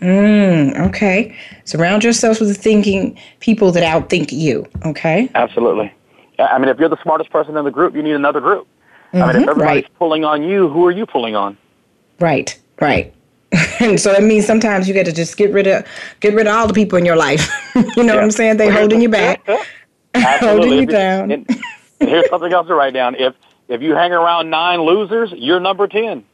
Mm, okay. Surround yourself with the thinking people that outthink you. Okay. Absolutely. I mean, if you're the smartest person in the group, you need another group. Mm-hmm, I mean, if mm-hmm. everybody's right. pulling on you, who are you pulling on? Right. Right. *laughs* and so that means sometimes you got to just get rid of get rid of all the people in your life. *laughs* you know yeah. what I'm saying? They're holding you back, *laughs* holding you down. And, and here's something else to write down. If if you hang around nine losers, you're number ten.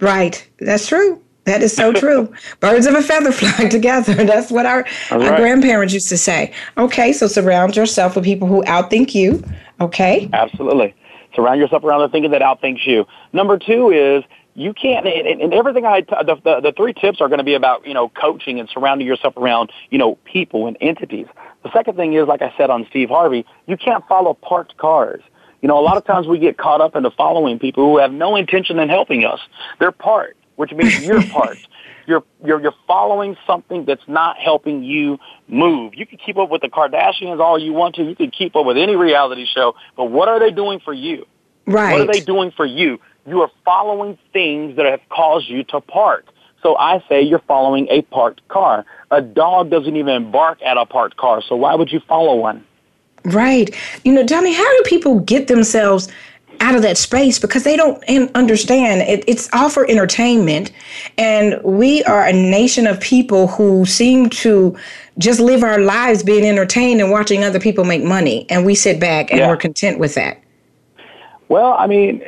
Right. That's true. That is so true. *laughs* Birds of a feather flock *laughs* together. That's what our, right. our grandparents used to say. Okay, so surround yourself with people who outthink you. Okay. Absolutely. Surround yourself around the thinking that outthinks you. Number two is you can't, and, and everything I, the, the, the three tips are going to be about, you know, coaching and surrounding yourself around, you know, people and entities. The second thing is, like I said on Steve Harvey, you can't follow parked cars. You know, a lot of times we get caught up into following people who have no intention in helping us. They're part which means you're *laughs* part. You're, you're, you're following something that's not helping you move. You can keep up with the Kardashians all you want to. You can keep up with any reality show, but what are they doing for you? Right. What are they doing for you? You are following things that have caused you to park. So I say you're following a parked car. A dog doesn't even bark at a parked car, so why would you follow one? Right. You know, tell me, how do people get themselves out of that space? Because they don't understand. It, it's all for entertainment. And we are a nation of people who seem to just live our lives being entertained and watching other people make money. And we sit back and yeah. we're content with that. Well i mean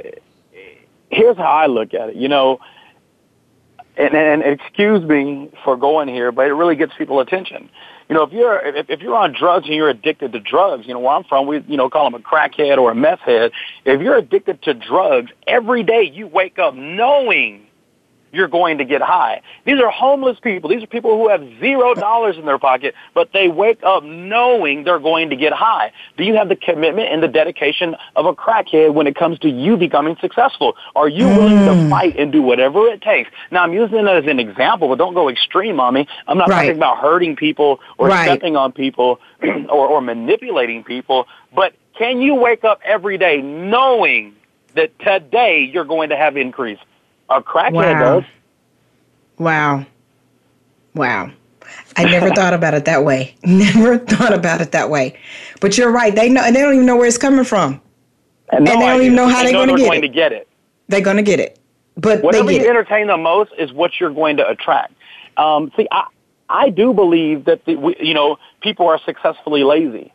here's how i look at it. You know and, and excuse me for going here but it really gets people attention you know, if you're if, if you're on drugs and you're addicted to drugs, you know, where I'm from, we you know call them a crackhead or a meth head. If you're addicted to drugs, every day you wake up knowing you're going to get high. These are homeless people. These are people who have zero dollars in their pocket, but they wake up knowing they're going to get high. Do you have the commitment and the dedication of a crackhead when it comes to you becoming successful? Are you mm. willing to fight and do whatever it takes? Now, I'm using that as an example, but don't go extreme on me. I'm not right. talking about hurting people or right. stepping on people *clears throat* or, or manipulating people, but can you wake up every day knowing that today you're going to have increase? A crackhead wow. does. Wow. Wow. I never thought about it that way. *laughs* Never thought about it that way. But you're right. They know, and they don't even know where it's coming from, and, no and they don't even know how they they're going, to, get to get it. They're going to get it. But whatever you it. entertain the most is what you're going to attract. Um, see, I I do believe that the, we, you know people are successfully lazy.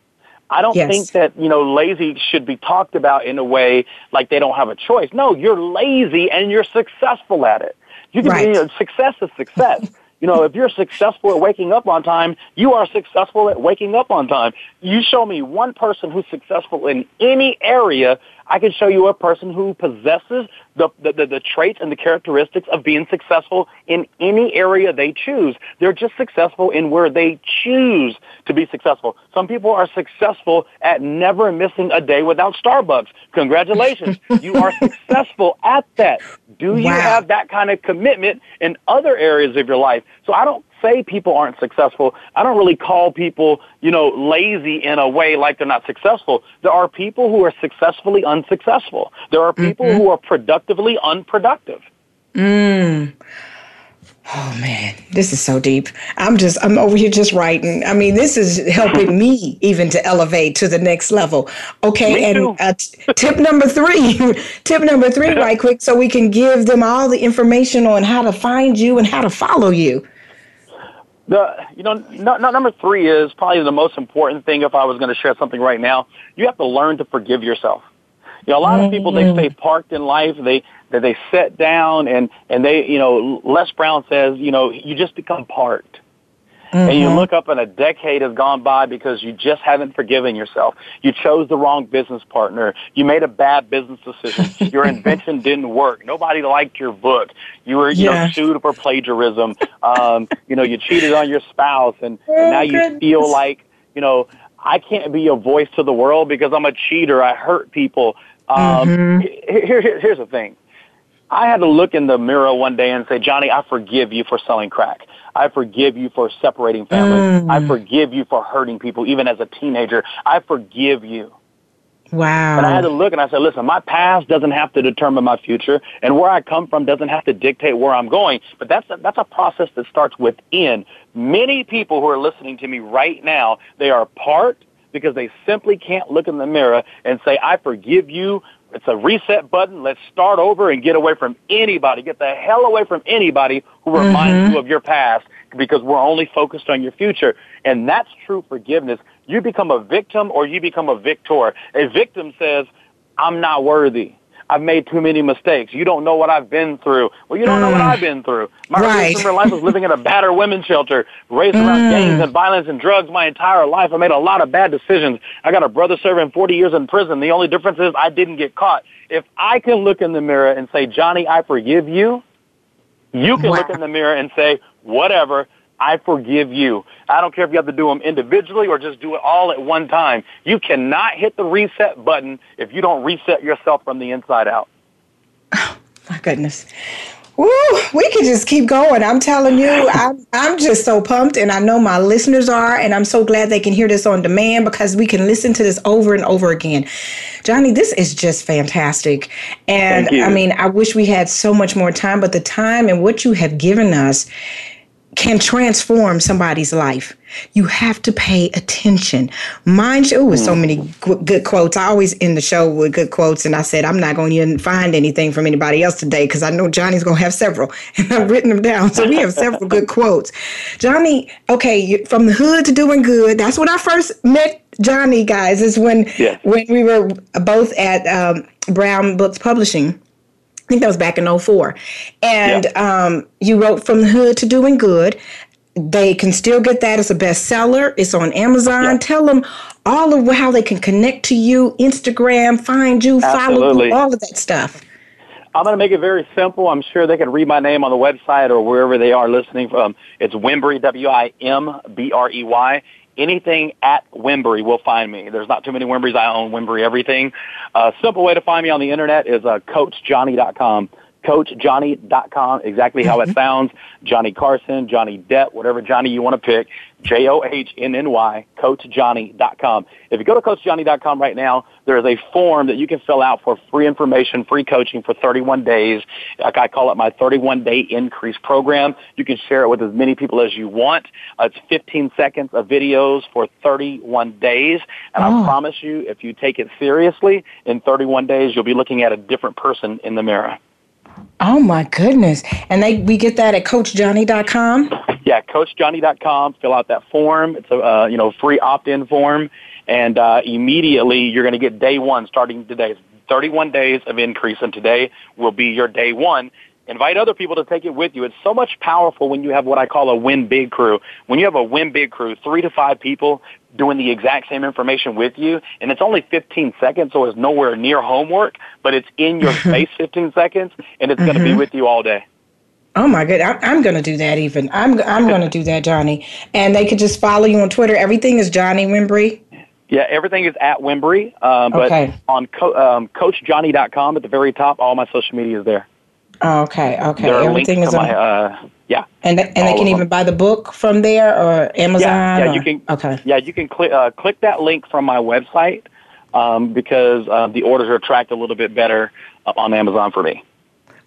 I don't yes. think that, you know, lazy should be talked about in a way like they don't have a choice. No, you're lazy and you're successful at it. You can right. you know, success is success. you know, if you're successful at waking up on time, you are successful at waking up on time. You show me one person who's successful in any area, I can show you a person who possesses the, the, the, the, traits and the characteristics of being successful in any area they choose. They're just successful in where they choose to be successful. Some people are successful at never missing a day without Starbucks. Congratulations. *laughs* you are successful at that. Do you wow. have that kind of commitment in other areas of your life? So I don't say people aren't successful. I don't really call people, you know, lazy in a way like they're not successful. There are people who are successfully unsuccessful. There are people mm-hmm. who are productively unproductive. Mm. Oh man, this is so deep. I'm just I'm over here just writing. I mean, this is helping me *laughs* even to elevate to the next level. Okay, and uh, t- tip number three, *laughs* tip number three, right quick, so we can give them all the information on how to find you and how to follow you. The you know number three is probably the most important thing. If I was going to share something right now, you have to learn to forgive yourself. You know, a lot of people they stay parked in life. They that they sit down and and they you know Les Brown says you know you just become parked. Mm-hmm. And you mm-hmm. look up and a decade has gone by because you just haven't forgiven yourself. You chose the wrong business partner. You made a bad business decision. *laughs* your invention didn't work. Nobody liked your book. You were, you yeah. know, sued for plagiarism. Um, you know, you cheated on your spouse and, oh, and now you feel like, you know, I can't be a voice to the world because I'm a cheater. I hurt people. Um, mm-hmm. here, here, here's the thing. I had to look in the mirror one day and say, Johnny, I forgive you for selling crack. I forgive you for separating families. Mm. I forgive you for hurting people, even as a teenager. I forgive you. Wow. And I had to look and I said, listen, my past doesn't have to determine my future, and where I come from doesn't have to dictate where I'm going. But that's a, that's a process that starts within. Many people who are listening to me right now, they are part because they simply can't look in the mirror and say, I forgive you it's a reset button. Let's start over and get away from anybody. Get the hell away from anybody who reminds mm-hmm. you of your past because we're only focused on your future. And that's true forgiveness. You become a victim or you become a victor. A victim says, I'm not worthy. I've made too many mistakes. You don't know what I've been through. Well, you don't mm. know what mm. I've been through. My right. life was living in a battered women's shelter, raised mm. around gangs and violence and drugs my entire life. I made a lot of bad decisions. I got a brother serving 40 years in prison. The only difference is I didn't get caught. If I can look in the mirror and say, Johnny, I forgive you, you can wow. look in the mirror and say, whatever, I forgive you. I don't care if you have to do them individually or just do it all at one time. You cannot hit the reset button if you don't reset yourself from the inside out. Oh, *sighs* my goodness. Woo, we could just keep going. I'm telling you, *sighs* I'm, I'm just so pumped, and I know my listeners are, and I'm so glad they can hear this on demand because we can listen to this over and over again. Johnny, this is just fantastic. And I mean, I wish we had so much more time, but the time and what you have given us can transform somebody's life. You have to pay attention. Mind you, with so many good quotes. I always end the show with good quotes, and I said I'm not going to even find anything from anybody else today because I know Johnny's going to have several, *laughs* and I've written them down. So we have several good quotes. Johnny, okay, from the hood to doing good. That's when I first met Johnny, guys. Is when yeah. when we were both at um, Brown Books Publishing I think that was back in 04. And um, you wrote From the Hood to Doing Good. They can still get that as a bestseller. It's on Amazon. Tell them all of how they can connect to you, Instagram, find you, Absolutely. follow you, all of that stuff. I'm going to make it very simple. I'm sure they can read my name on the website or wherever they are listening from. It's Wimbrey, W-I-M-B-R-E-Y. Anything at Wimbrey will find me. There's not too many Wimbreys. I own Wimbrey everything. A uh, simple way to find me on the internet is uh, CoachJohnny.com coachjohnny.com, exactly how it *laughs* sounds. Johnny Carson, Johnny Depp, whatever Johnny you want to pick. J-O-H-N-N-Y, coachjohnny.com. If you go to coachjohnny.com right now, there is a form that you can fill out for free information, free coaching for 31 days. Like I call it my 31 day increase program. You can share it with as many people as you want. Uh, it's 15 seconds of videos for 31 days. And oh. I promise you, if you take it seriously, in 31 days, you'll be looking at a different person in the mirror. Oh my goodness. And they we get that at coachjohnny.com? Yeah, coachjohnny.com. Fill out that form. It's a uh, you know, free opt-in form and uh, immediately you're going to get day 1 starting today. 31 days of increase and today will be your day 1 Invite other people to take it with you. It's so much powerful when you have what I call a win big crew. When you have a win big crew, three to five people doing the exact same information with you, and it's only 15 seconds, so it's nowhere near homework, but it's in your *laughs* face 15 seconds, and it's mm-hmm. going to be with you all day. Oh my good! I'm, I'm going to do that. Even I'm I'm going to do that, Johnny. And they could just follow you on Twitter. Everything is Johnny Wimbrey. Yeah, everything is at Wimbrey. Uh, but okay. on co- um, CoachJohnny.com at the very top, all my social media is there. Okay, okay. There Everything is on. My, uh, yeah. And and they can even buy the book from there or Amazon. Yeah, yeah or, you can. Okay. Yeah, you can click uh, click that link from my website um, because uh, the orders are tracked a little bit better on Amazon for me.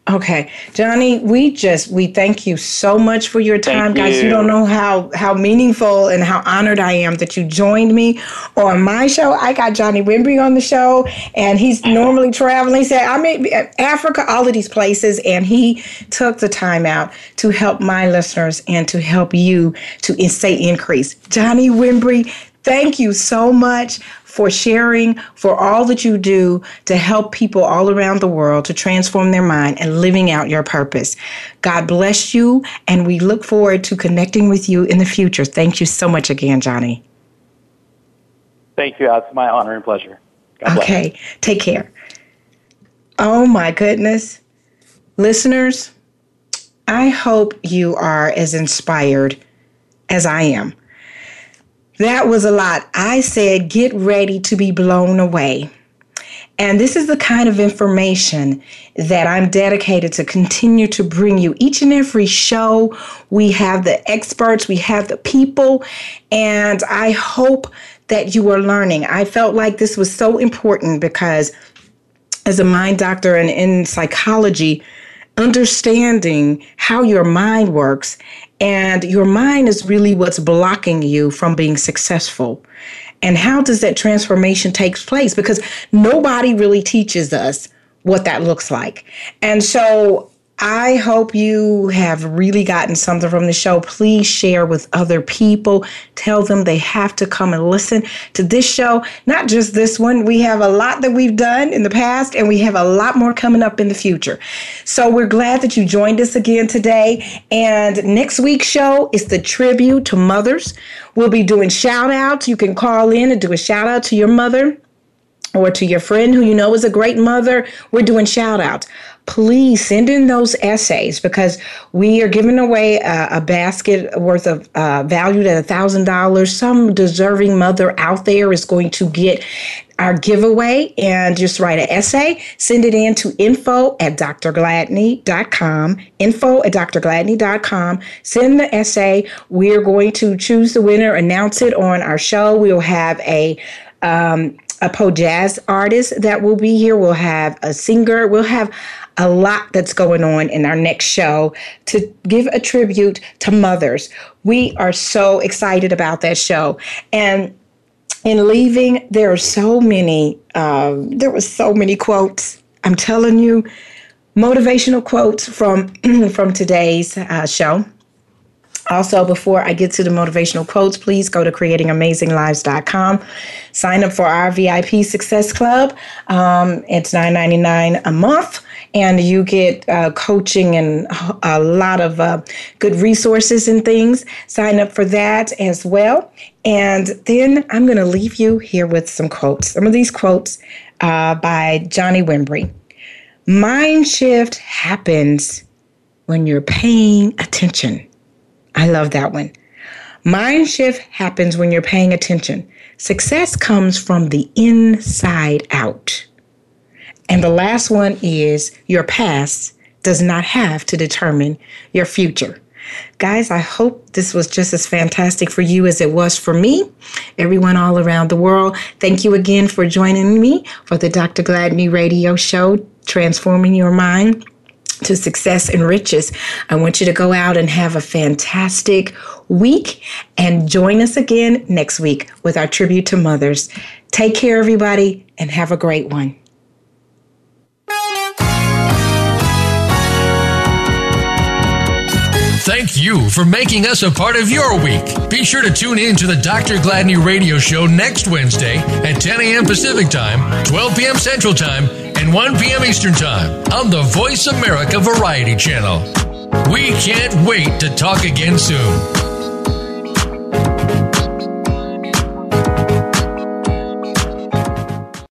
Okay, Johnny, we just we thank you so much for your time, guys. You don't know how how meaningful and how honored I am that you joined me on my show. I got Johnny Wimbrey on the show, and he's normally traveling. He said I'm in uh, Africa, all of these places, and he took the time out to help my listeners and to help you to say increase. Johnny Wimbrey, thank you so much for sharing, for all that you do to help people all around the world to transform their mind and living out your purpose. God bless you, and we look forward to connecting with you in the future. Thank you so much again, Johnny. Thank you. It's my honor and pleasure. God okay, bless. take care. Oh my goodness. Listeners, I hope you are as inspired as I am. That was a lot. I said, get ready to be blown away. And this is the kind of information that I'm dedicated to continue to bring you. Each and every show, we have the experts, we have the people, and I hope that you are learning. I felt like this was so important because, as a mind doctor and in psychology, understanding how your mind works and your mind is really what's blocking you from being successful. And how does that transformation take place? Because nobody really teaches us what that looks like. And so I hope you have really gotten something from the show. Please share with other people. Tell them they have to come and listen to this show, not just this one. We have a lot that we've done in the past, and we have a lot more coming up in the future. So we're glad that you joined us again today. And next week's show is the tribute to mothers. We'll be doing shout outs. You can call in and do a shout out to your mother or to your friend who you know is a great mother. We're doing shout outs please send in those essays because we are giving away a, a basket worth of uh, valued at a thousand dollars. Some deserving mother out there is going to get our giveaway and just write an essay. Send it in to info at drgladney.com. Info at drgladney.com. Send the essay. We're going to choose the winner, announce it on our show. We'll have a um, a po jazz artist that will be here. We'll have a singer. We'll have a lot that's going on in our next show to give a tribute to mothers. We are so excited about that show. And in leaving, there are so many, um, there were so many quotes. I'm telling you, motivational quotes from *clears throat* from today's uh, show. Also, before I get to the motivational quotes, please go to creatingamazinglives.com. Sign up for our VIP Success Club. Um, it's $9.99 a month and you get uh, coaching and a lot of uh, good resources and things. Sign up for that as well. And then I'm going to leave you here with some quotes. Some of these quotes uh, by Johnny Wimbrey. Mind shift happens when you're paying attention. I love that one. Mind shift happens when you're paying attention. Success comes from the inside out. And the last one is your past does not have to determine your future. Guys, I hope this was just as fantastic for you as it was for me. Everyone all around the world, thank you again for joining me for the Dr. Gladney radio show, Transforming Your Mind to Success and Riches. I want you to go out and have a fantastic week and join us again next week with our tribute to mothers. Take care, everybody, and have a great one. Thank you for making us a part of your week. Be sure to tune in to the Dr. Gladney Radio Show next Wednesday at 10 a.m. Pacific Time, 12 p.m. Central Time, and 1 p.m. Eastern Time on the Voice America Variety Channel. We can't wait to talk again soon.